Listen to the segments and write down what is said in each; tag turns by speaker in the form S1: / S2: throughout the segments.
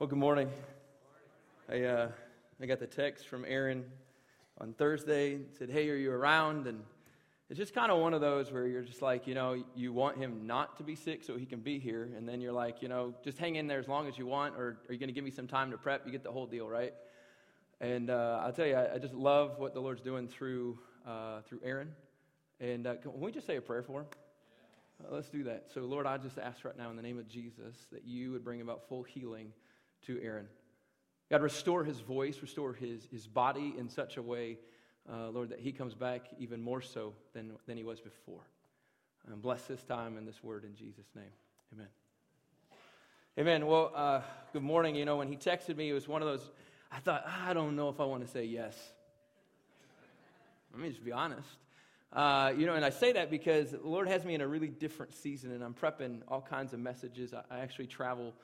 S1: Well, good morning. I, uh, I got the text from Aaron on Thursday. Said, Hey, are you around? And it's just kind of one of those where you're just like, you know, you want him not to be sick so he can be here. And then you're like, you know, just hang in there as long as you want, or are you going to give me some time to prep? You get the whole deal, right? And uh, I'll tell you, I, I, just love what the Lord's doing through, uh, through Aaron. And uh, can we just say a prayer for him? Uh, let's do that. So, Lord, I just ask right now in the name of Jesus that you would bring about full healing to Aaron. God, restore his voice, restore his, his body in such a way, uh, Lord, that he comes back even more so than, than he was before. And bless this time and this word in Jesus' name. Amen. Amen. Well, uh, good morning. You know, when he texted me, it was one of those, I thought, I don't know if I want to say yes. Let me just be honest. Uh, you know, and I say that because the Lord has me in a really different season, and I'm prepping all kinds of messages. I, I actually travel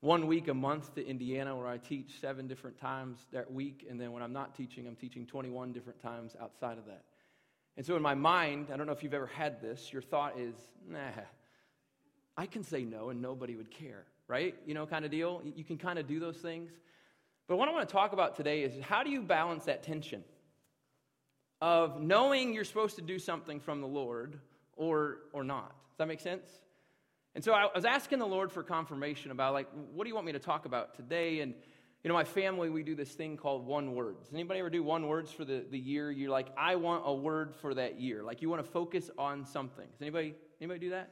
S1: one week a month to Indiana where I teach seven different times that week. And then when I'm not teaching, I'm teaching 21 different times outside of that. And so in my mind, I don't know if you've ever had this, your thought is, nah, I can say no and nobody would care, right? You know, kind of deal. You can kind of do those things. But what I want to talk about today is how do you balance that tension of knowing you're supposed to do something from the Lord or, or not? Does that make sense? And so I was asking the Lord for confirmation about, like, what do you want me to talk about today? And, you know, my family, we do this thing called one words. Anybody ever do one words for the, the year? You're like, I want a word for that year. Like, you want to focus on something. Does anybody, anybody do that?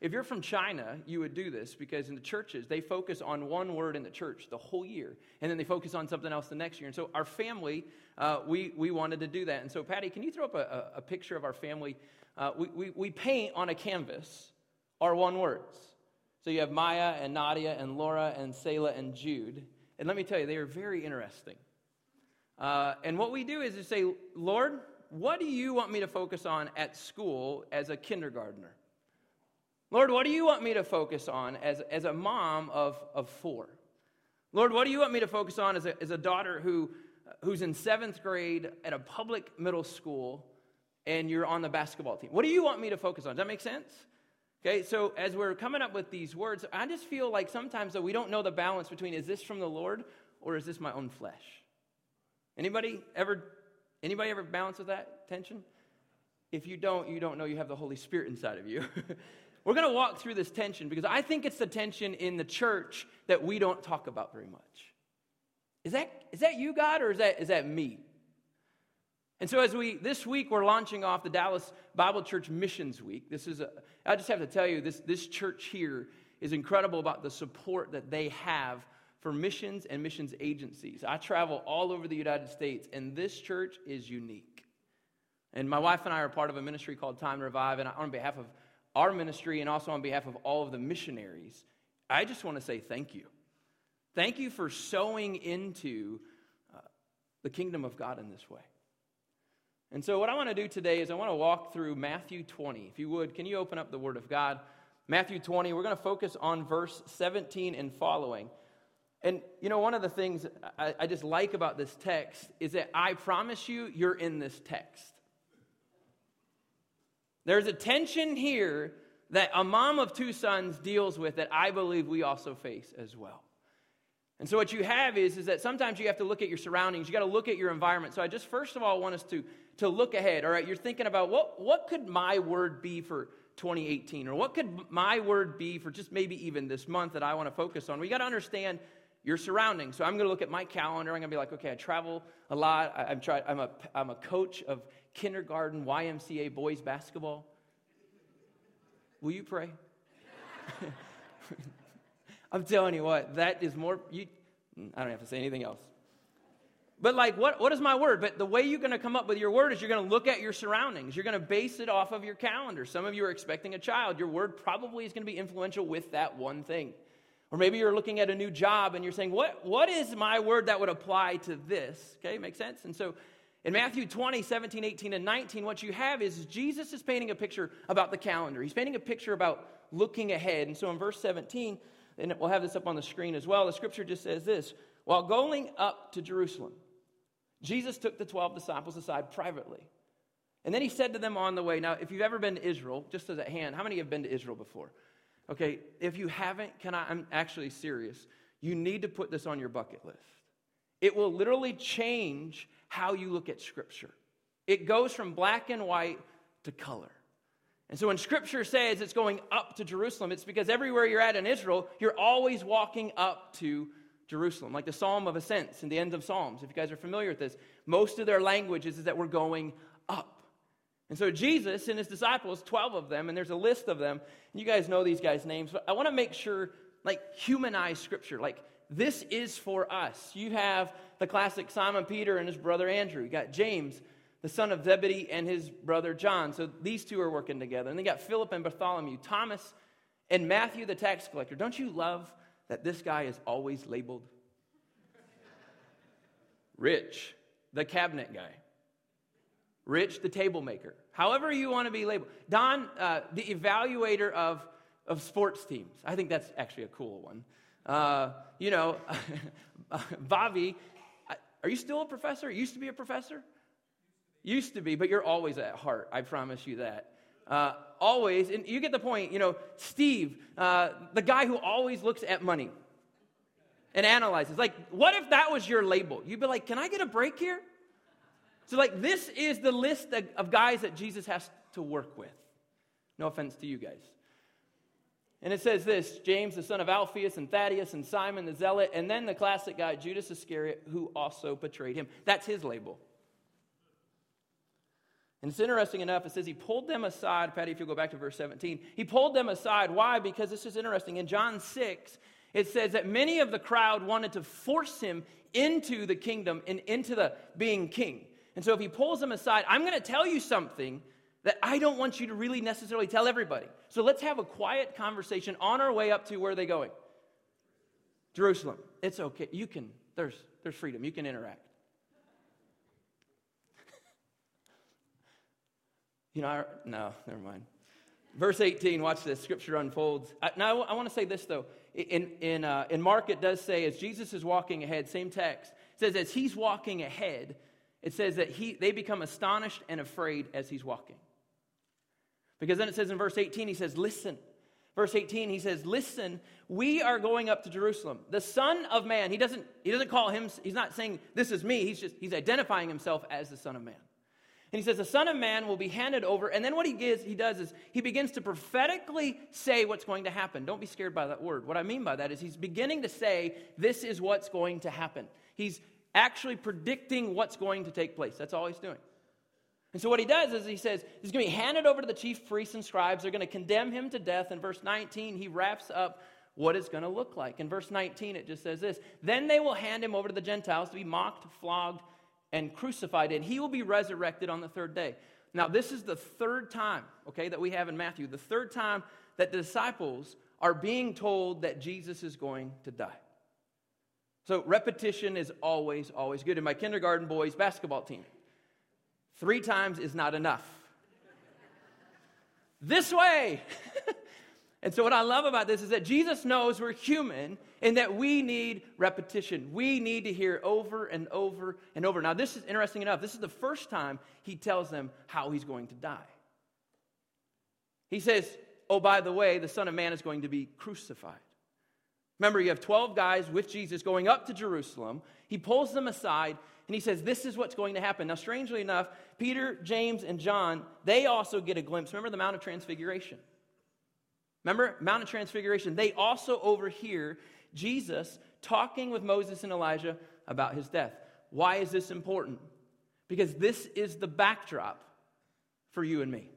S1: If you're from China, you would do this because in the churches, they focus on one word in the church the whole year, and then they focus on something else the next year. And so, our family, uh, we, we wanted to do that. And so, Patty, can you throw up a, a, picture of our family? Uh, we, we, we paint on a canvas are one words. So you have Maya and Nadia and Laura and Selah and Jude. And let me tell you, they are very interesting. Uh, and what we do is to say, Lord, what do you want me to focus on at school as a kindergartner? Lord, what do you want me to focus on as, as a mom of, of four? Lord, what do you want me to focus on as a, as a daughter who, who's in seventh grade at a public middle school and you're on the basketball team? What do you want me to focus on? Does that make sense? Okay, so as we're coming up with these words, I just feel like sometimes that we don't know the balance between is this from the Lord or is this my own flesh? Anybody ever anybody ever balance with that tension? If you don't, you don't know you have the Holy Spirit inside of you. we're going to walk through this tension because I think it's the tension in the church that we don't talk about very much. Is that, is that you, God, or is that, is that me? And so, as we this week we're launching off the Dallas Bible Church Missions Week. This is a, I just have to tell you this this church here is incredible about the support that they have for missions and missions agencies. I travel all over the United States, and this church is unique. And my wife and I are part of a ministry called Time to Revive, and on behalf of our ministry and also on behalf of all of the missionaries, I just want to say thank you. Thank you for sowing into uh, the kingdom of God in this way. And so, what I want to do today is I want to walk through Matthew 20. If you would, can you open up the Word of God? Matthew 20, we're going to focus on verse 17 and following. And, you know, one of the things I, I just like about this text is that I promise you, you're in this text. There's a tension here that a mom of two sons deals with that I believe we also face as well. And so what you have is, is that sometimes you have to look at your surroundings. You got to look at your environment. So I just first of all want us to, to look ahead. All right, you're thinking about what, what could my word be for 2018? Or what could my word be for just maybe even this month that I want to focus on? We got to understand your surroundings. So I'm going to look at my calendar. I'm going to be like, okay, I travel a lot. I, am try, I'm, a, I'm a coach of kindergarten YMCA boys basketball. Will you pray? I'm telling you what, that is more, you, I don't have to say anything else. But, like, what, what is my word? But the way you're going to come up with your word is you're going to look at your surroundings. You're going to base it off of your calendar. Some of you are expecting a child. Your word probably is going to be influential with that one thing. Or maybe you're looking at a new job and you're saying, what, what is my word that would apply to this? Okay, makes sense? And so in Matthew 20, 17, 18, and 19, what you have is Jesus is painting a picture about the calendar. He's painting a picture about looking ahead. And so in verse 17, and we'll have this up on the screen as well. The scripture just says this While going up to Jerusalem, Jesus took the 12 disciples aside privately. And then he said to them on the way, Now, if you've ever been to Israel, just as a hand, how many have been to Israel before? Okay, if you haven't, can I? I'm actually serious. You need to put this on your bucket list. It will literally change how you look at Scripture. It goes from black and white to color. And so when Scripture says it's going up to Jerusalem, it's because everywhere you're at in Israel, you're always walking up to Jerusalem, like the Psalm of Ascents and the end of Psalms. If you guys are familiar with this, most of their language is, that we're going up. And so Jesus and his disciples, 12 of them, and there's a list of them, you guys know these guys' names, but I want to make sure, like, humanize Scripture. Like, this is for us. You have the classic Simon Peter and his brother Andrew. You got James, the son of Zebedee, and his brother John. So these two are working together. And they got Philip and Bartholomew, Thomas and Matthew, the tax collector. Don't you love that this guy is always labeled? Rich, the cabinet guy. Rich, the table maker. However, you want to be labeled. Don, uh, the evaluator of, of sports teams. I think that's actually a cool one. Uh, you know, Bobby, are you still a professor? Used to be a professor? Used to be, but you're always at heart. I promise you that. Uh, always, and you get the point. You know, Steve, uh, the guy who always looks at money and analyzes. Like, what if that was your label? You'd be like, can I get a break here? So, like, this is the list of guys that Jesus has to work with. No offense to you guys. And it says this James, the son of Alphaeus, and Thaddeus, and Simon the Zealot, and then the classic guy, Judas Iscariot, who also betrayed him. That's his label. And it's interesting enough, it says he pulled them aside. Patty, if you go back to verse 17, he pulled them aside. Why? Because this is interesting. In John 6, it says that many of the crowd wanted to force him into the kingdom and into the being king. And so if he pulls them aside, I'm going to tell you something that I don't want you to really necessarily tell everybody. So let's have a quiet conversation on our way up to where are they going? Jerusalem. It's okay. You can, there's, there's freedom. You can interact. You know, I, no, never mind. Verse 18, watch this. Scripture unfolds. I, now, I, I want to say this, though. In, in, uh, in Mark, it does say, as Jesus is walking ahead, same text, says, as he's walking ahead, it says that he, they become astonished and afraid as he's walking. Because then it says in verse 18, he says, Listen. Verse 18, he says, Listen, we are going up to Jerusalem. The Son of Man, he doesn't, he doesn't call him, he's not saying, This is me. He's just, he's identifying himself as the Son of Man. And he says, The Son of Man will be handed over. And then what he, gives, he does is he begins to prophetically say what's going to happen. Don't be scared by that word. What I mean by that is he's beginning to say, This is what's going to happen. He's actually predicting what's going to take place. That's all he's doing. And so what he does is he says he's going to be handed over to the chief priests and scribes. They're going to condemn him to death. In verse 19, he wraps up what it's going to look like. In verse 19, it just says this Then they will hand him over to the Gentiles to be mocked, flogged, and crucified, and he will be resurrected on the third day. Now, this is the third time, okay, that we have in Matthew, the third time that the disciples are being told that Jesus is going to die. So repetition is always, always good. In my kindergarten boys basketball team, three times is not enough. this way. and so, what I love about this is that Jesus knows we're human and that we need repetition. We need to hear over and over and over. Now, this is interesting enough. This is the first time he tells them how he's going to die. He says, Oh, by the way, the Son of Man is going to be crucified. Remember, you have 12 guys with Jesus going up to Jerusalem. He pulls them aside and he says, This is what's going to happen. Now, strangely enough, Peter, James, and John, they also get a glimpse. Remember the Mount of Transfiguration? Remember, Mount of Transfiguration? They also overhear Jesus talking with Moses and Elijah about his death. Why is this important? Because this is the backdrop for you and me.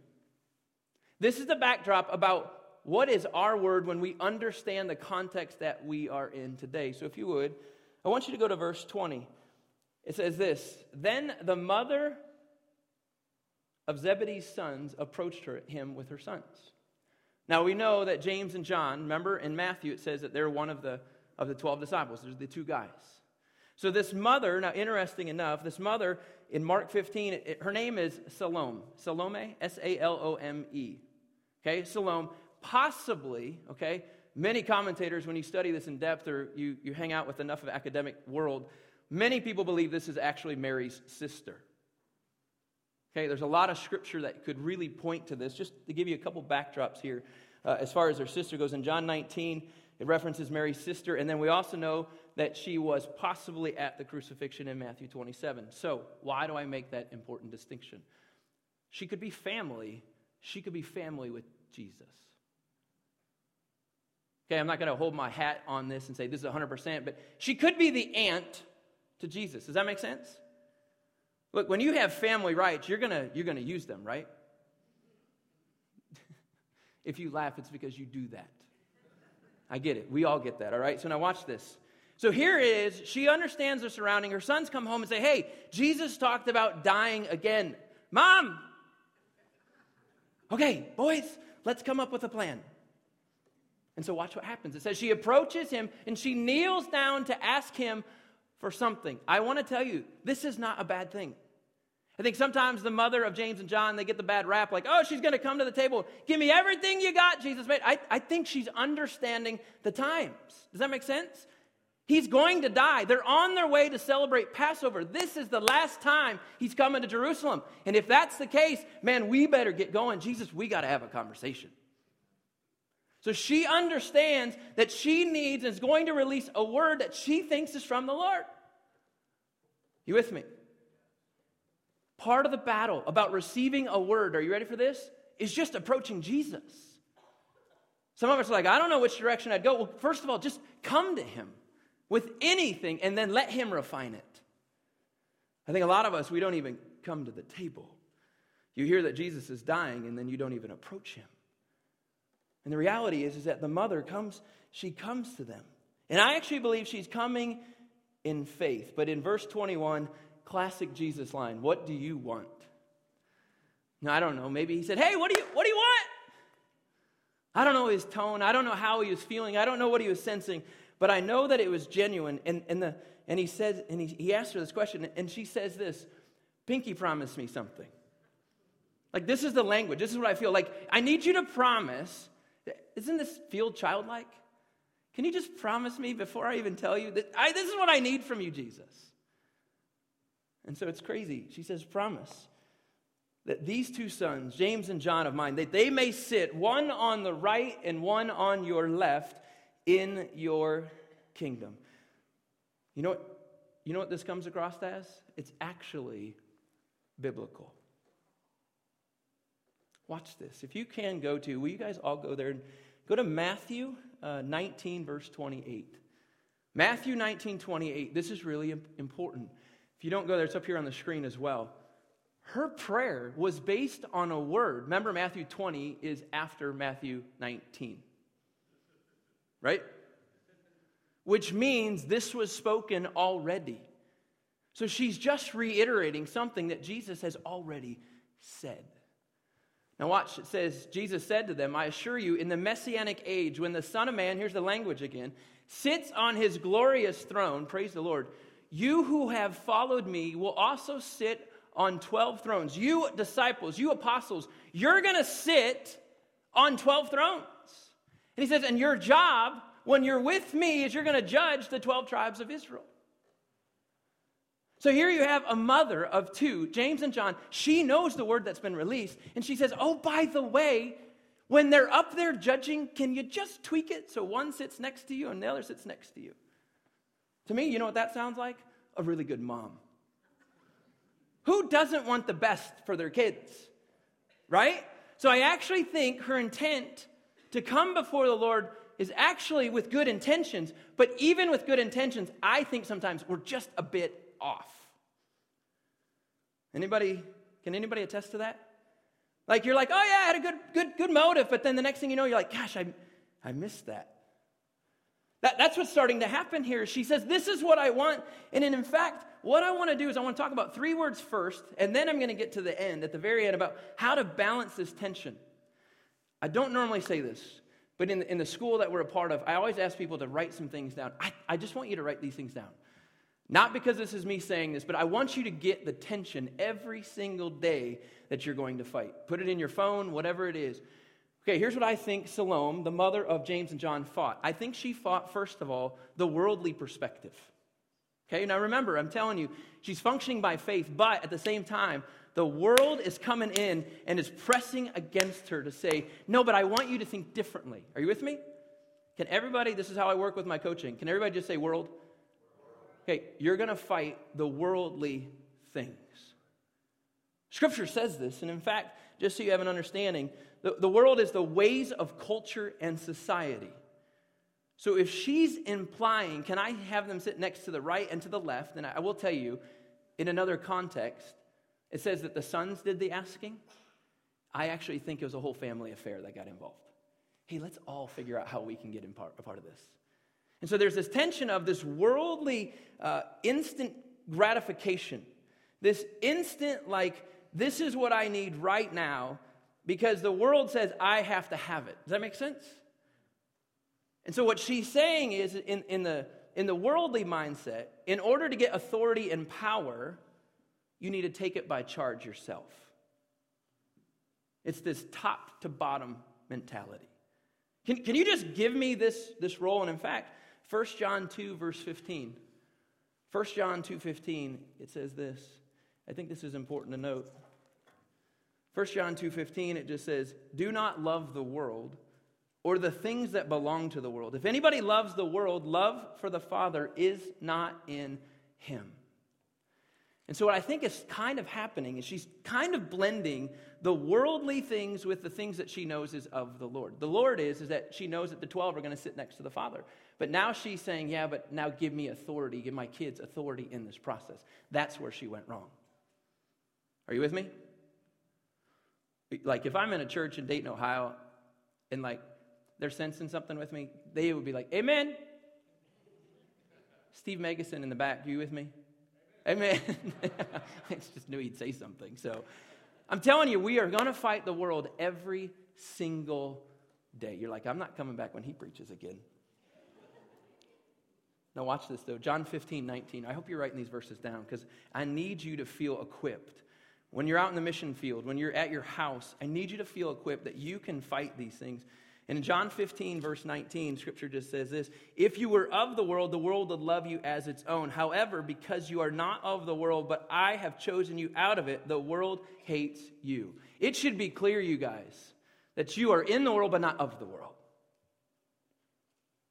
S1: This is the backdrop about what is our word when we understand the context that we are in today. So, if you would, I want you to go to verse 20. It says this Then the mother of Zebedee's sons approached her, him with her sons. Now we know that James and John, remember in Matthew it says that they're one of the, of the 12 disciples. There's the two guys. So this mother, now interesting enough, this mother in Mark 15, it, her name is Salome. Salome, S A L O M E. Okay, Salome possibly, okay, many commentators, when you study this in depth or you, you hang out with enough of academic world, many people believe this is actually Mary's sister. Okay, there's a lot of scripture that could really point to this. Just to give you a couple backdrops here, uh, as far as her sister goes, in John 19, It references Mary's sister. And then we also know that she was possibly at the crucifixion in Matthew 27. So, why do I make that important distinction? She could be family. She could be family with Jesus. Okay, I'm not going to hold my hat on this and say this is 100%, but she could be the aunt to Jesus. Does that make sense? Look, when you have family rights, you're going you're to use them, right? if you laugh, it's because you do that. I get it. We all get that, all right? So now watch this. So here is, she understands the surrounding. Her sons come home and say, Hey, Jesus talked about dying again. Mom! Okay, boys, let's come up with a plan. And so watch what happens. It says she approaches him and she kneels down to ask him for something. I want to tell you, this is not a bad thing. I think sometimes the mother of James and John, they get the bad rap, like, oh, she's going to come to the table. Give me everything you got, Jesus. I, I think she's understanding the times. Does that make sense? He's going to die. They're on their way to celebrate Passover. This is the last time he's coming to Jerusalem. And if that's the case, man, we better get going. Jesus, we got to have a conversation. So she understands that she needs and is going to release a word that she thinks is from the Lord. You with me? Part of the battle about receiving a word, are you ready for this? Is just approaching Jesus. Some of us are like, I don't know which direction I'd go. Well, first of all, just come to him with anything and then let him refine it. I think a lot of us, we don't even come to the table. You hear that Jesus is dying and then you don't even approach him. And the reality is, is that the mother comes, she comes to them. And I actually believe she's coming in faith. But in verse 21, classic Jesus line, what do you want? Now, I don't know. Maybe he said, Hey, what do you what do you want? I don't know his tone. I don't know how he was feeling. I don't know what he was sensing, but I know that it was genuine. And, and, the, and he says, and he, he asked her this question, and she says this Pinky promised me something. Like, this is the language. This is what I feel. Like, I need you to promise isn't this feel childlike? Can you just promise me before I even tell you that I, this is what I need from you, Jesus? And so it's crazy. She says, Promise that these two sons, James and John of mine, that they may sit one on the right and one on your left in your kingdom. You know what, you know what this comes across as? It's actually biblical. Watch this. If you can go to, will you guys all go there and go to Matthew uh, 19, verse 28. Matthew 19, 28. This is really important. If you don't go there, it's up here on the screen as well. Her prayer was based on a word. Remember, Matthew 20 is after Matthew 19. Right? Which means this was spoken already. So she's just reiterating something that Jesus has already said. Now, watch, it says, Jesus said to them, I assure you, in the messianic age, when the Son of Man, here's the language again, sits on his glorious throne, praise the Lord, you who have followed me will also sit on 12 thrones. You disciples, you apostles, you're going to sit on 12 thrones. And he says, and your job when you're with me is you're going to judge the 12 tribes of Israel. So here you have a mother of two, James and John. She knows the word that's been released, and she says, Oh, by the way, when they're up there judging, can you just tweak it so one sits next to you and the other sits next to you? To me, you know what that sounds like? A really good mom. Who doesn't want the best for their kids? Right? So I actually think her intent to come before the Lord is actually with good intentions, but even with good intentions, I think sometimes we're just a bit off. Anybody, can anybody attest to that? Like you're like, oh yeah, I had a good, good, good motive, but then the next thing you know, you're like, gosh, I, I missed that. that. That's what's starting to happen here. She says, this is what I want. And in fact, what I want to do is I want to talk about three words first, and then I'm going to get to the end, at the very end, about how to balance this tension. I don't normally say this, but in, in the school that we're a part of, I always ask people to write some things down. I, I just want you to write these things down. Not because this is me saying this, but I want you to get the tension every single day that you're going to fight. Put it in your phone, whatever it is. Okay, here's what I think Salome, the mother of James and John, fought. I think she fought, first of all, the worldly perspective. Okay, now remember, I'm telling you, she's functioning by faith, but at the same time, the world is coming in and is pressing against her to say, No, but I want you to think differently. Are you with me? Can everybody, this is how I work with my coaching, can everybody just say world? Okay, you're going to fight the worldly things. Scripture says this, and in fact, just so you have an understanding, the, the world is the ways of culture and society. So if she's implying, can I have them sit next to the right and to the left? And I will tell you, in another context, it says that the sons did the asking. I actually think it was a whole family affair that got involved hey, let's all figure out how we can get in part, a part of this. And so there's this tension of this worldly uh, instant gratification, this instant, like, this is what I need right now, because the world says I have to have it. Does that make sense? And so what she's saying is in, in, the, in the worldly mindset, in order to get authority and power, you need to take it by charge yourself. It's this top to bottom mentality. Can, can you just give me this, this role? And in fact, 1 John 2, verse 15. 1 John 2, 15, it says this. I think this is important to note. 1 John 2, 15, it just says, Do not love the world or the things that belong to the world. If anybody loves the world, love for the Father is not in him. And so, what I think is kind of happening is she's kind of blending the worldly things with the things that she knows is of the Lord. The Lord is, is that she knows that the 12 are going to sit next to the Father. But now she's saying, yeah, but now give me authority, give my kids authority in this process. That's where she went wrong. Are you with me? Like, if I'm in a church in Dayton, Ohio, and like they're sensing something with me, they would be like, Amen. Steve Megason in the back, you with me? Amen. I just knew he'd say something. So I'm telling you, we are going to fight the world every single day. You're like, I'm not coming back when he preaches again. Now, watch this though. John 15, 19. I hope you're writing these verses down because I need you to feel equipped. When you're out in the mission field, when you're at your house, I need you to feel equipped that you can fight these things. And in John 15, verse 19, scripture just says this If you were of the world, the world would love you as its own. However, because you are not of the world, but I have chosen you out of it, the world hates you. It should be clear, you guys, that you are in the world, but not of the world.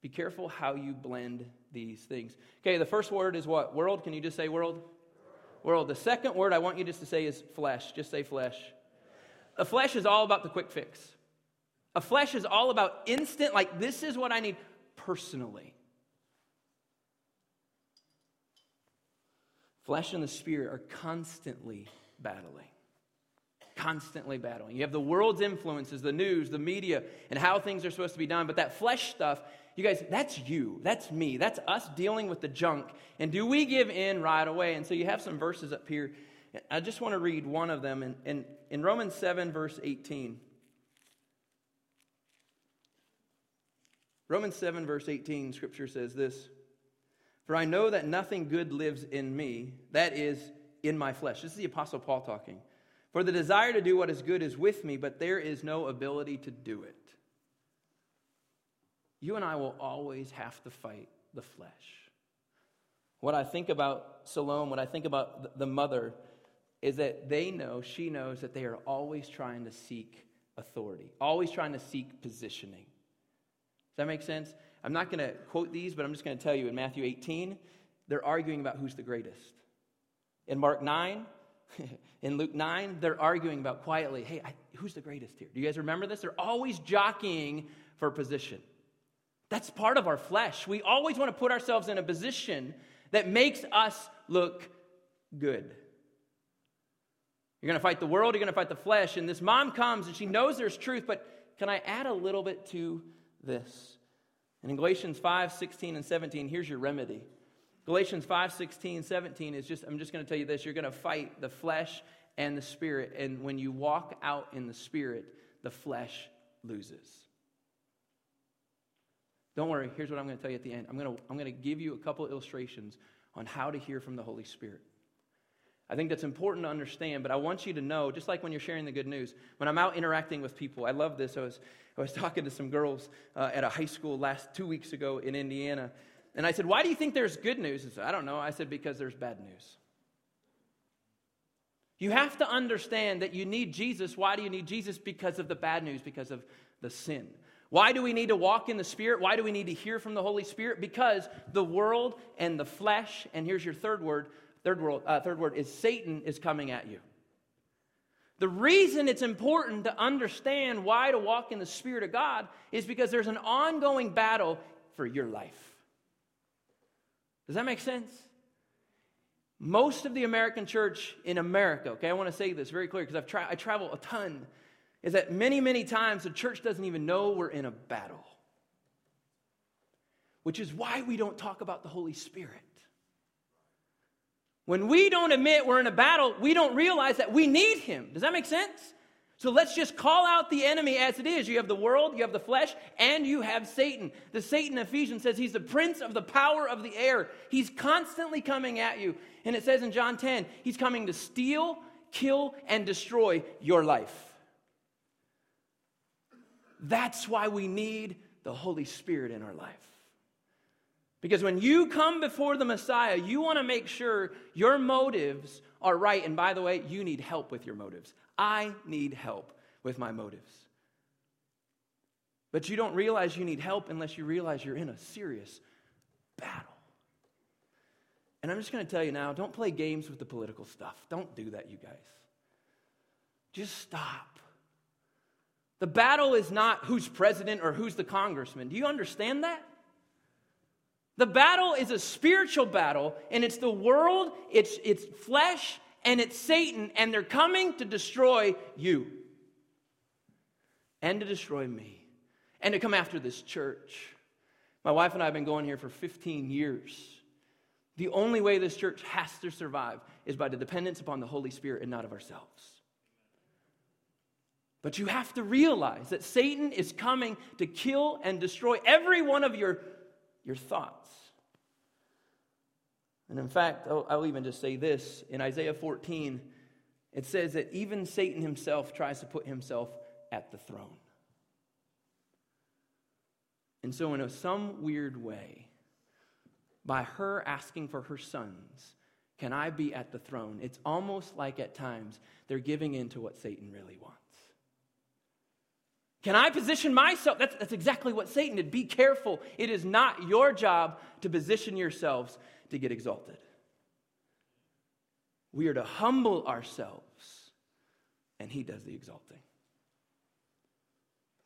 S1: Be careful how you blend these things. Okay, the first word is what? World. Can you just say world? World. The second word I want you just to say is flesh. Just say flesh. The flesh is all about the quick fix. A flesh is all about instant, like, this is what I need personally. Flesh and the spirit are constantly battling. Constantly battling. You have the world's influences, the news, the media, and how things are supposed to be done. But that flesh stuff, you guys, that's you. That's me. That's us dealing with the junk. And do we give in right away? And so you have some verses up here. I just want to read one of them. In, in, in Romans 7, verse 18. Romans 7, verse 18, scripture says this For I know that nothing good lives in me, that is, in my flesh. This is the Apostle Paul talking. For the desire to do what is good is with me, but there is no ability to do it. You and I will always have to fight the flesh. What I think about Salome, what I think about the mother, is that they know, she knows that they are always trying to seek authority, always trying to seek positioning that make sense? I'm not going to quote these, but I'm just going to tell you in Matthew 18, they're arguing about who's the greatest. In Mark 9, in Luke 9, they're arguing about quietly, hey, I, who's the greatest here? Do you guys remember this? They're always jockeying for position. That's part of our flesh. We always want to put ourselves in a position that makes us look good. You're going to fight the world, you're going to fight the flesh. And this mom comes and she knows there's truth, but can I add a little bit to this. And in Galatians 5 16 and 17, here's your remedy. Galatians 5 16, 17 is just, I'm just going to tell you this you're going to fight the flesh and the spirit. And when you walk out in the spirit, the flesh loses. Don't worry, here's what I'm going to tell you at the end. I'm going to, I'm going to give you a couple illustrations on how to hear from the Holy Spirit. I think that's important to understand, but I want you to know, just like when you're sharing the good news, when I'm out interacting with people, I love this. I was, I was talking to some girls uh, at a high school last two weeks ago in Indiana, and I said, Why do you think there's good news? And said, I don't know. I said, Because there's bad news. You have to understand that you need Jesus. Why do you need Jesus? Because of the bad news, because of the sin. Why do we need to walk in the Spirit? Why do we need to hear from the Holy Spirit? Because the world and the flesh, and here's your third word, third word, uh, third word is Satan is coming at you. The reason it's important to understand why to walk in the Spirit of God is because there's an ongoing battle for your life. Does that make sense? Most of the American church in America, okay, I want to say this very clear because I've tra- I travel a ton, is that many, many times the church doesn't even know we're in a battle. Which is why we don't talk about the Holy Spirit. When we don't admit we're in a battle, we don't realize that we need Him. Does that make sense? So let's just call out the enemy as it is. You have the world, you have the flesh, and you have Satan. The Satan Ephesians says he's the prince of the power of the air. He's constantly coming at you. And it says in John 10, he's coming to steal, kill, and destroy your life. That's why we need the Holy Spirit in our life. Because when you come before the Messiah, you want to make sure your motives are right. And by the way, you need help with your motives. I need help with my motives. But you don't realize you need help unless you realize you're in a serious battle. And I'm just going to tell you now don't play games with the political stuff. Don't do that, you guys. Just stop. The battle is not who's president or who's the congressman. Do you understand that? The battle is a spiritual battle, and it's the world, it's, it's flesh, and it's Satan, and they're coming to destroy you and to destroy me and to come after this church. My wife and I have been going here for 15 years. The only way this church has to survive is by the dependence upon the Holy Spirit and not of ourselves. But you have to realize that Satan is coming to kill and destroy every one of your, your thoughts. And in fact, I'll, I'll even just say this in Isaiah 14, it says that even Satan himself tries to put himself at the throne. And so, in a, some weird way, by her asking for her sons, can I be at the throne? It's almost like at times they're giving in to what Satan really wants. Can I position myself? That's, that's exactly what Satan did. Be careful. It is not your job to position yourselves to get exalted. We are to humble ourselves, and He does the exalting.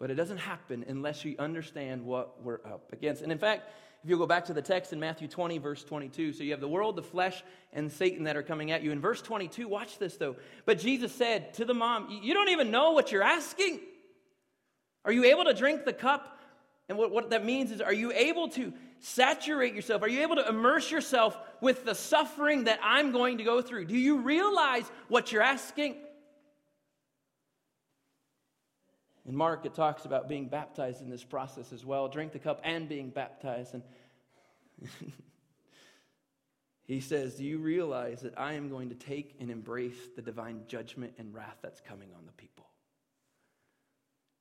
S1: But it doesn't happen unless you understand what we're up against. And in fact, if you go back to the text in Matthew 20, verse 22, so you have the world, the flesh, and Satan that are coming at you. In verse 22, watch this though. But Jesus said to the mom, You don't even know what you're asking. Are you able to drink the cup? And what, what that means is, are you able to saturate yourself? Are you able to immerse yourself with the suffering that I'm going to go through? Do you realize what you're asking? In Mark, it talks about being baptized in this process as well. Drink the cup and being baptized. And he says, Do you realize that I am going to take and embrace the divine judgment and wrath that's coming on the people?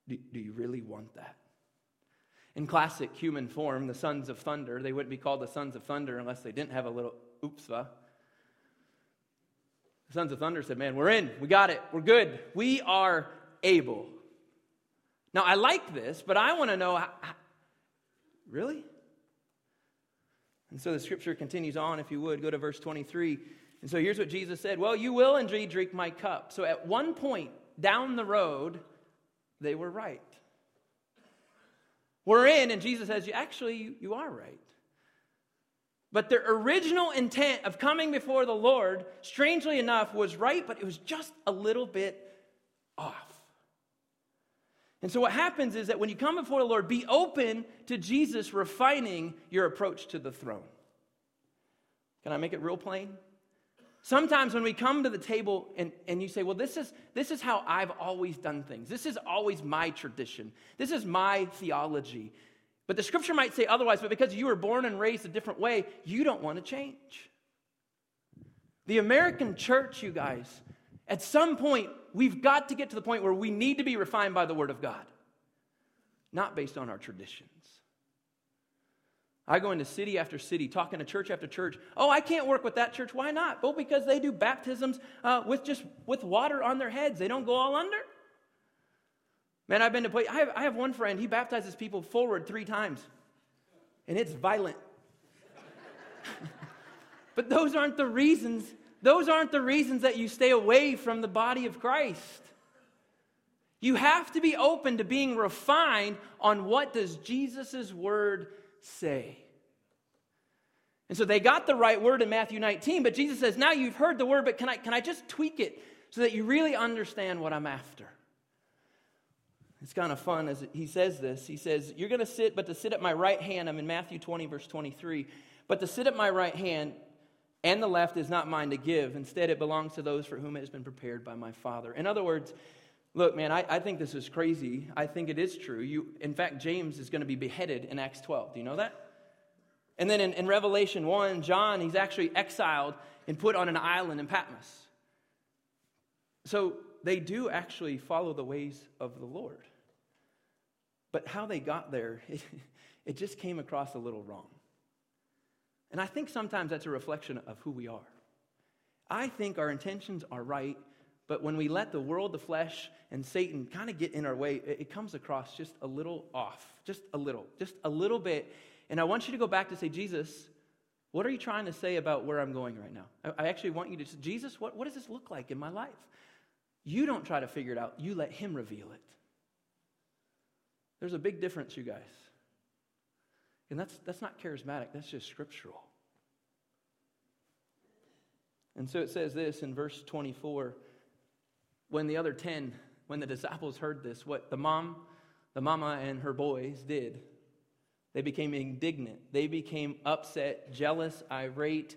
S1: Do, do you really want that? In classic human form, the sons of thunder, they wouldn't be called the sons of thunder unless they didn't have a little oopsva. The sons of thunder said, Man, we're in. We got it. We're good. We are able. Now, I like this, but I want to know really? And so the scripture continues on, if you would. Go to verse 23. And so here's what Jesus said Well, you will indeed drink my cup. So at one point down the road, they were right. We're in, and Jesus says, Actually, you, are right. But their original intent of coming before the Lord, strangely enough, was right, but it was just a little bit off. And so, what happens is that when you come before the Lord, be open to Jesus refining your approach to the throne. Can I make it real plain? Sometimes when we come to the table and, and you say, well, this is, this is how I've always done things. This is always my tradition. This is my theology. But the scripture might say otherwise, but because you were born and raised a different way, you don't want to change. The American church, you guys, at some point, we've got to get to the point where we need to be refined by the Word of God, not based on our traditions. I go into city after city, talking to church after church. Oh, I can't work with that church. Why not? Well, because they do baptisms uh, with just with water on their heads. They don't go all under. Man, I've been to play. I have, I have one friend, he baptizes people forward three times, and it's violent. but those aren't the reasons. Those aren't the reasons that you stay away from the body of Christ. You have to be open to being refined on what does Jesus' word say. And so they got the right word in Matthew 19, but Jesus says, Now you've heard the word, but can I, can I just tweak it so that you really understand what I'm after? It's kind of fun as he says this. He says, You're going to sit, but to sit at my right hand, I'm in Matthew 20, verse 23, but to sit at my right hand and the left is not mine to give. Instead, it belongs to those for whom it has been prepared by my Father. In other words, Look, man, I, I think this is crazy. I think it is true. You, in fact, James is going to be beheaded in Acts 12. Do you know that? And then in, in Revelation 1, John, he's actually exiled and put on an island in Patmos. So they do actually follow the ways of the Lord. But how they got there, it, it just came across a little wrong. And I think sometimes that's a reflection of who we are. I think our intentions are right but when we let the world, the flesh, and Satan kind of get in our way, it comes across just a little off, just a little, just a little bit. And I want you to go back to say, Jesus, what are you trying to say about where I'm going right now? I actually want you to say, Jesus, what, what does this look like in my life? You don't try to figure it out, you let Him reveal it. There's a big difference, you guys. And that's, that's not charismatic, that's just scriptural. And so it says this in verse 24 when the other 10, when the disciples heard this, what the mom, the mama, and her boys did, they became indignant. They became upset, jealous, irate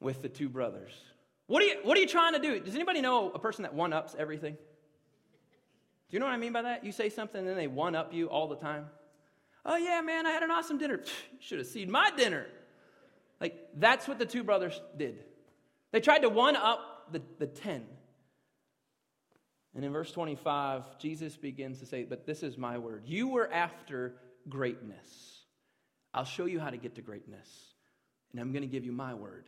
S1: with the two brothers. What are you, what are you trying to do? Does anybody know a person that one ups everything? Do you know what I mean by that? You say something and then they one up you all the time. Oh, yeah, man, I had an awesome dinner. You should have seen my dinner. Like, that's what the two brothers did. They tried to one up the, the 10. And in verse 25, Jesus begins to say, But this is my word. You were after greatness. I'll show you how to get to greatness. And I'm going to give you my word.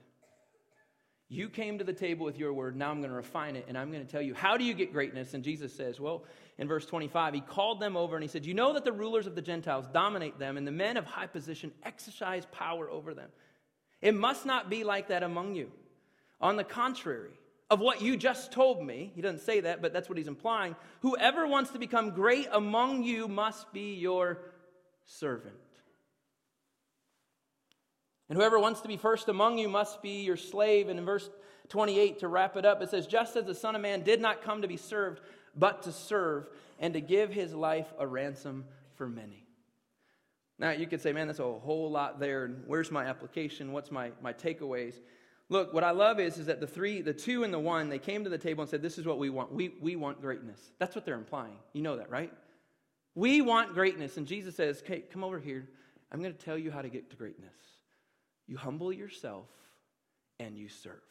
S1: You came to the table with your word. Now I'm going to refine it and I'm going to tell you, how do you get greatness? And Jesus says, well, in verse 25, he called them over and he said, You know that the rulers of the Gentiles dominate them and the men of high position exercise power over them. It must not be like that among you. On the contrary, of what you just told me, he doesn't say that, but that's what he's implying. Whoever wants to become great among you must be your servant. And whoever wants to be first among you must be your slave. And in verse 28, to wrap it up, it says, Just as the Son of Man did not come to be served, but to serve, and to give his life a ransom for many. Now, you could say, man, that's a whole lot there. And where's my application? What's my, my takeaways? Look, what I love is, is that the three, the two and the one, they came to the table and said, This is what we want. We, we want greatness. That's what they're implying. You know that, right? We want greatness. And Jesus says, Okay, come over here. I'm going to tell you how to get to greatness. You humble yourself and you serve.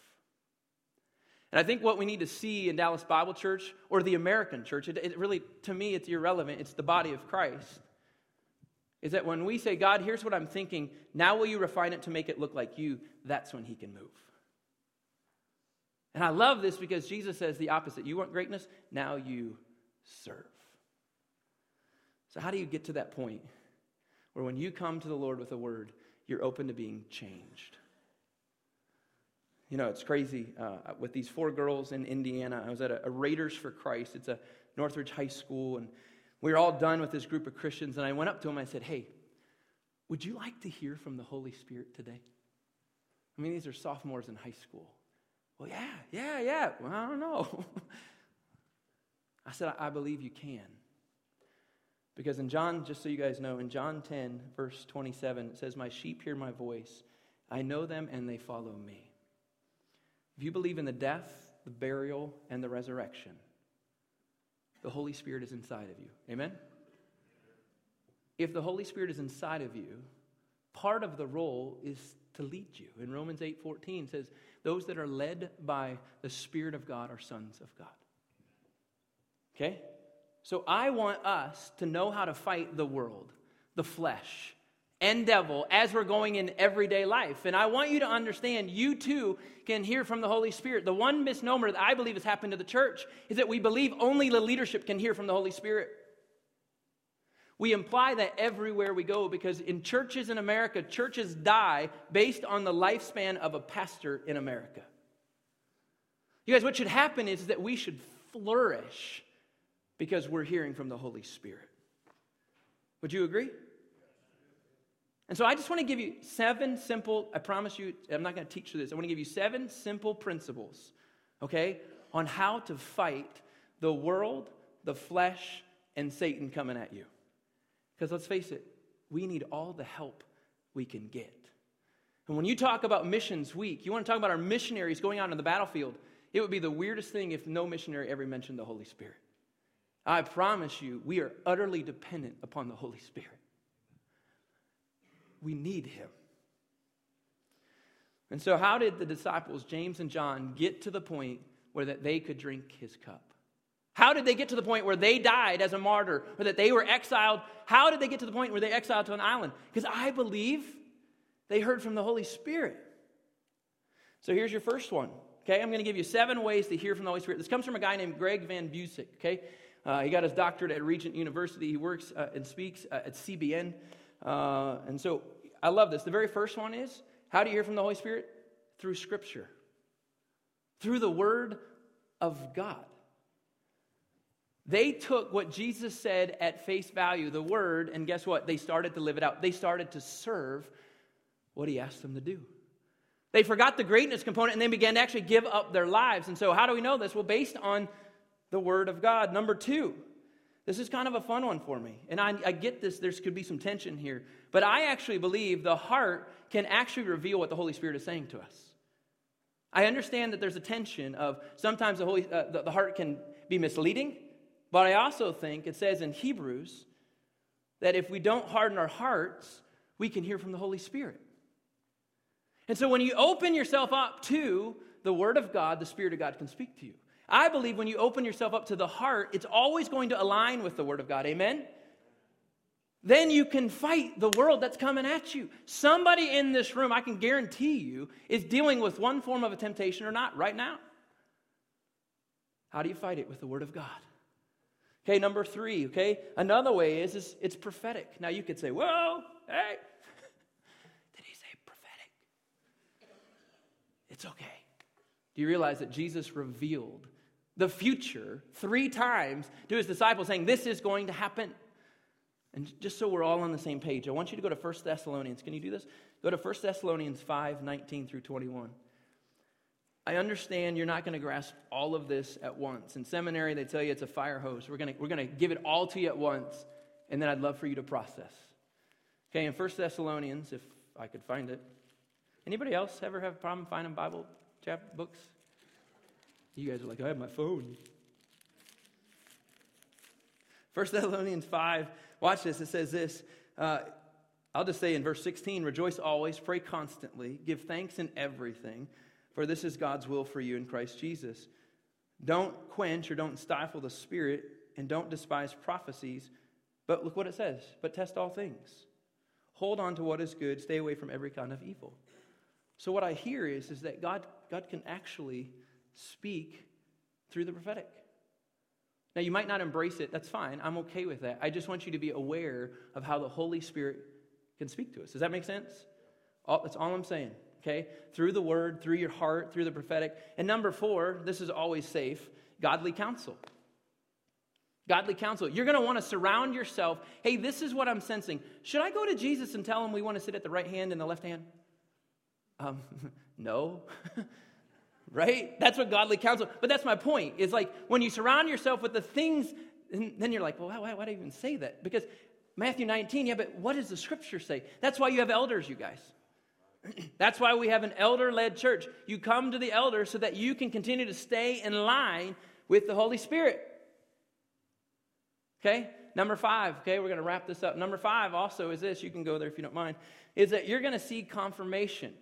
S1: And I think what we need to see in Dallas Bible Church or the American church, it, it really, to me, it's irrelevant. It's the body of Christ. Is that when we say, God, here's what I'm thinking, now will you refine it to make it look like you? That's when He can move. And I love this because Jesus says the opposite. You want greatness? Now you serve. So, how do you get to that point where when you come to the Lord with a word, you're open to being changed? You know, it's crazy. Uh, with these four girls in Indiana, I was at a, a Raiders for Christ. It's a Northridge High School, and we were all done with this group of Christians, and I went up to them and I said, Hey, would you like to hear from the Holy Spirit today? I mean, these are sophomores in high school. Well, yeah, yeah, yeah. Well, I don't know. I said, I believe you can. Because in John, just so you guys know, in John 10, verse 27, it says, My sheep hear my voice. I know them and they follow me. If you believe in the death, the burial, and the resurrection, the Holy Spirit is inside of you. Amen? If the Holy Spirit is inside of you, part of the role is to lead you. In Romans 8 14 says, those that are led by the Spirit of God are sons of God. Okay? So I want us to know how to fight the world, the flesh, and devil as we're going in everyday life. And I want you to understand you too can hear from the Holy Spirit. The one misnomer that I believe has happened to the church is that we believe only the leadership can hear from the Holy Spirit. We imply that everywhere we go because in churches in America, churches die based on the lifespan of a pastor in America. You guys, what should happen is that we should flourish because we're hearing from the Holy Spirit. Would you agree? And so I just want to give you seven simple, I promise you, I'm not going to teach you this. I want to give you seven simple principles, okay, on how to fight the world, the flesh, and Satan coming at you. Because let's face it, we need all the help we can get. And when you talk about missions week, you want to talk about our missionaries going out on the battlefield, it would be the weirdest thing if no missionary ever mentioned the Holy Spirit. I promise you, we are utterly dependent upon the Holy Spirit. We need him. And so, how did the disciples, James and John, get to the point where that they could drink his cup? How did they get to the point where they died as a martyr or that they were exiled? How did they get to the point where they exiled to an island? Because I believe they heard from the Holy Spirit. So here's your first one. Okay, I'm going to give you seven ways to hear from the Holy Spirit. This comes from a guy named Greg Van Busick. Okay, uh, he got his doctorate at Regent University. He works uh, and speaks uh, at CBN. Uh, and so I love this. The very first one is how do you hear from the Holy Spirit? Through Scripture, through the Word of God. They took what Jesus said at face value, the word, and guess what? They started to live it out. They started to serve what he asked them to do. They forgot the greatness component and they began to actually give up their lives. And so, how do we know this? Well, based on the word of God. Number two, this is kind of a fun one for me. And I, I get this, there could be some tension here. But I actually believe the heart can actually reveal what the Holy Spirit is saying to us. I understand that there's a tension of sometimes the, Holy, uh, the, the heart can be misleading but I also think it says in Hebrews that if we don't harden our hearts, we can hear from the Holy Spirit. And so when you open yourself up to the Word of God, the Spirit of God can speak to you. I believe when you open yourself up to the heart, it's always going to align with the Word of God. Amen? Then you can fight the world that's coming at you. Somebody in this room, I can guarantee you, is dealing with one form of a temptation or not right now. How do you fight it with the Word of God? Okay, number three, okay? Another way is, is it's prophetic. Now you could say, whoa, hey, did he say prophetic? It's okay. Do you realize that Jesus revealed the future three times to his disciples, saying, This is going to happen? And just so we're all on the same page, I want you to go to 1 Thessalonians. Can you do this? Go to 1 Thessalonians 5 19 through 21. I understand you're not going to grasp all of this at once. In seminary, they tell you it's a fire hose. We're going to, we're to give it all to you at once, and then I'd love for you to process. Okay, in 1 Thessalonians, if I could find it. Anybody else ever have a problem finding Bible chapter books? You guys are like, I have my phone. 1 Thessalonians 5, watch this. It says this. Uh, I'll just say in verse 16 Rejoice always, pray constantly, give thanks in everything for this is God's will for you in Christ Jesus. Don't quench or don't stifle the Spirit, and don't despise prophecies. But look what it says but test all things. Hold on to what is good, stay away from every kind of evil. So, what I hear is, is that God, God can actually speak through the prophetic. Now, you might not embrace it. That's fine. I'm okay with that. I just want you to be aware of how the Holy Spirit can speak to us. Does that make sense? All, that's all I'm saying okay? Through the word, through your heart, through the prophetic. And number four, this is always safe godly counsel. Godly counsel. You're going to want to surround yourself. Hey, this is what I'm sensing. Should I go to Jesus and tell him we want to sit at the right hand and the left hand? Um, no. right? That's what godly counsel. But that's my point. Is like when you surround yourself with the things, then you're like, well, why, why, do I even say that? Because Matthew 19, yeah, but what does the scripture say? That's why you have elders, you guys. That's why we have an elder led church. You come to the elder so that you can continue to stay in line with the Holy Spirit. Okay? Number five, okay, we're going to wrap this up. Number five also is this, you can go there if you don't mind, is that you're going to see confirmation.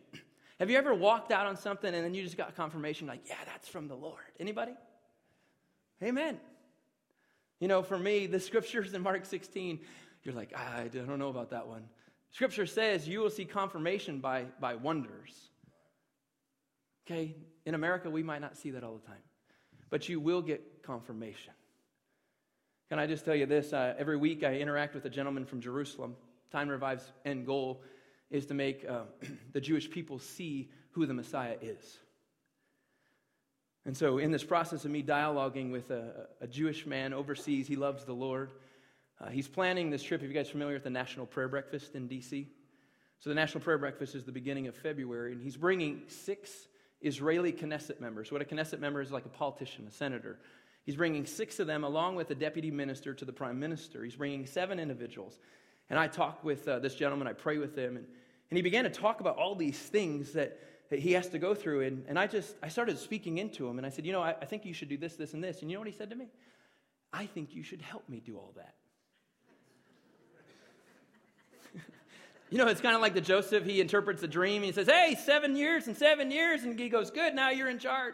S1: Have you ever walked out on something and then you just got confirmation like, yeah, that's from the Lord? Anybody? Amen. You know, for me, the scriptures in Mark 16, you're like, I don't know about that one. Scripture says you will see confirmation by, by wonders. Okay, in America, we might not see that all the time, but you will get confirmation. Can I just tell you this? Uh, every week I interact with a gentleman from Jerusalem. Time Revive's end goal is to make uh, the Jewish people see who the Messiah is. And so, in this process of me dialoguing with a, a Jewish man overseas, he loves the Lord. Uh, he's planning this trip. If you guys familiar with the National Prayer Breakfast in D.C., so the National Prayer Breakfast is the beginning of February, and he's bringing six Israeli Knesset members. What a Knesset member is like a politician, a senator. He's bringing six of them along with a deputy minister to the prime minister. He's bringing seven individuals. And I talk with uh, this gentleman, I pray with him, and, and he began to talk about all these things that, that he has to go through. And, and I just, I started speaking into him, and I said, You know, I, I think you should do this, this, and this. And you know what he said to me? I think you should help me do all that. You know, it's kind of like the Joseph, he interprets the dream. He says, Hey, seven years and seven years. And he goes, Good, now you're in charge.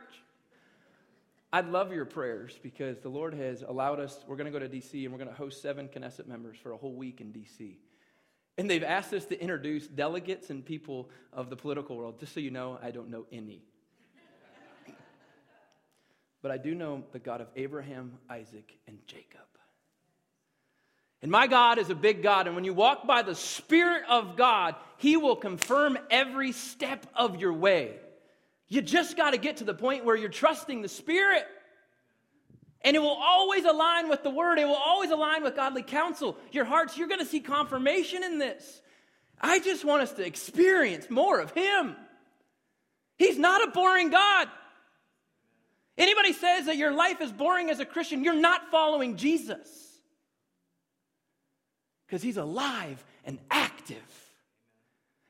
S1: I'd love your prayers because the Lord has allowed us. We're going to go to D.C. and we're going to host seven Knesset members for a whole week in D.C. And they've asked us to introduce delegates and people of the political world. Just so you know, I don't know any. but I do know the God of Abraham, Isaac, and Jacob. And my God is a big God. And when you walk by the Spirit of God, He will confirm every step of your way. You just got to get to the point where you're trusting the Spirit. And it will always align with the Word, it will always align with godly counsel. Your hearts, you're going to see confirmation in this. I just want us to experience more of Him. He's not a boring God. Anybody says that your life is boring as a Christian, you're not following Jesus because he's alive and active.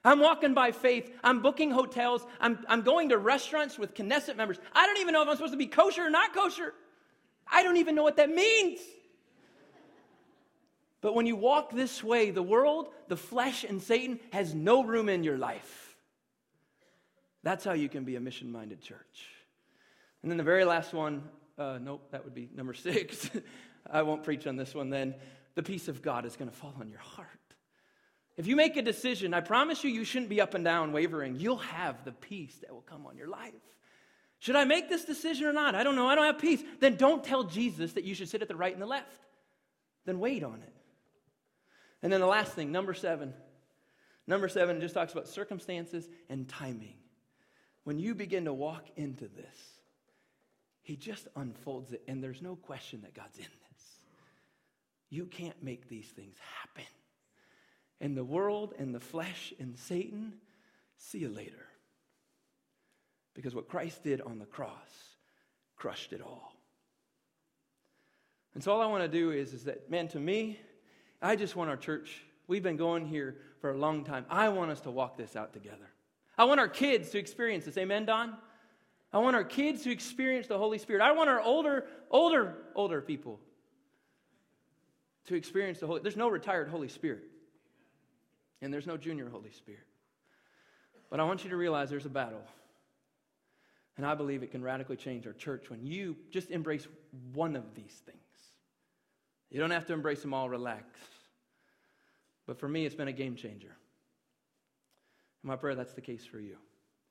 S1: I'm walking by faith. I'm booking hotels. I'm, I'm going to restaurants with Knesset members. I don't even know if I'm supposed to be kosher or not kosher. I don't even know what that means. But when you walk this way, the world, the flesh, and Satan has no room in your life. That's how you can be a mission minded church. And then the very last one, uh, nope, that would be number six. I won't preach on this one then the peace of God is going to fall on your heart. If you make a decision, I promise you, you shouldn't be up and down wavering. You'll have the peace that will come on your life. Should I make this decision or not? I don't know. I don't have peace. Then don't tell Jesus that you should sit at the right and the left. Then wait on it. And then the last thing, number seven. Number seven just talks about circumstances and timing. When you begin to walk into this, he just unfolds it, and there's no question that God's in you can't make these things happen. And the world and the flesh and Satan, see you later. Because what Christ did on the cross crushed it all. And so all I want to do is, is that, man, to me, I just want our church, we've been going here for a long time. I want us to walk this out together. I want our kids to experience this. Amen, Don? I want our kids to experience the Holy Spirit. I want our older, older, older people to experience the Holy There's no retired Holy Spirit. And there's no junior Holy Spirit. But I want you to realize there's a battle. And I believe it can radically change our church when you just embrace one of these things. You don't have to embrace them all, relax. But for me, it's been a game changer. And my prayer that's the case for you.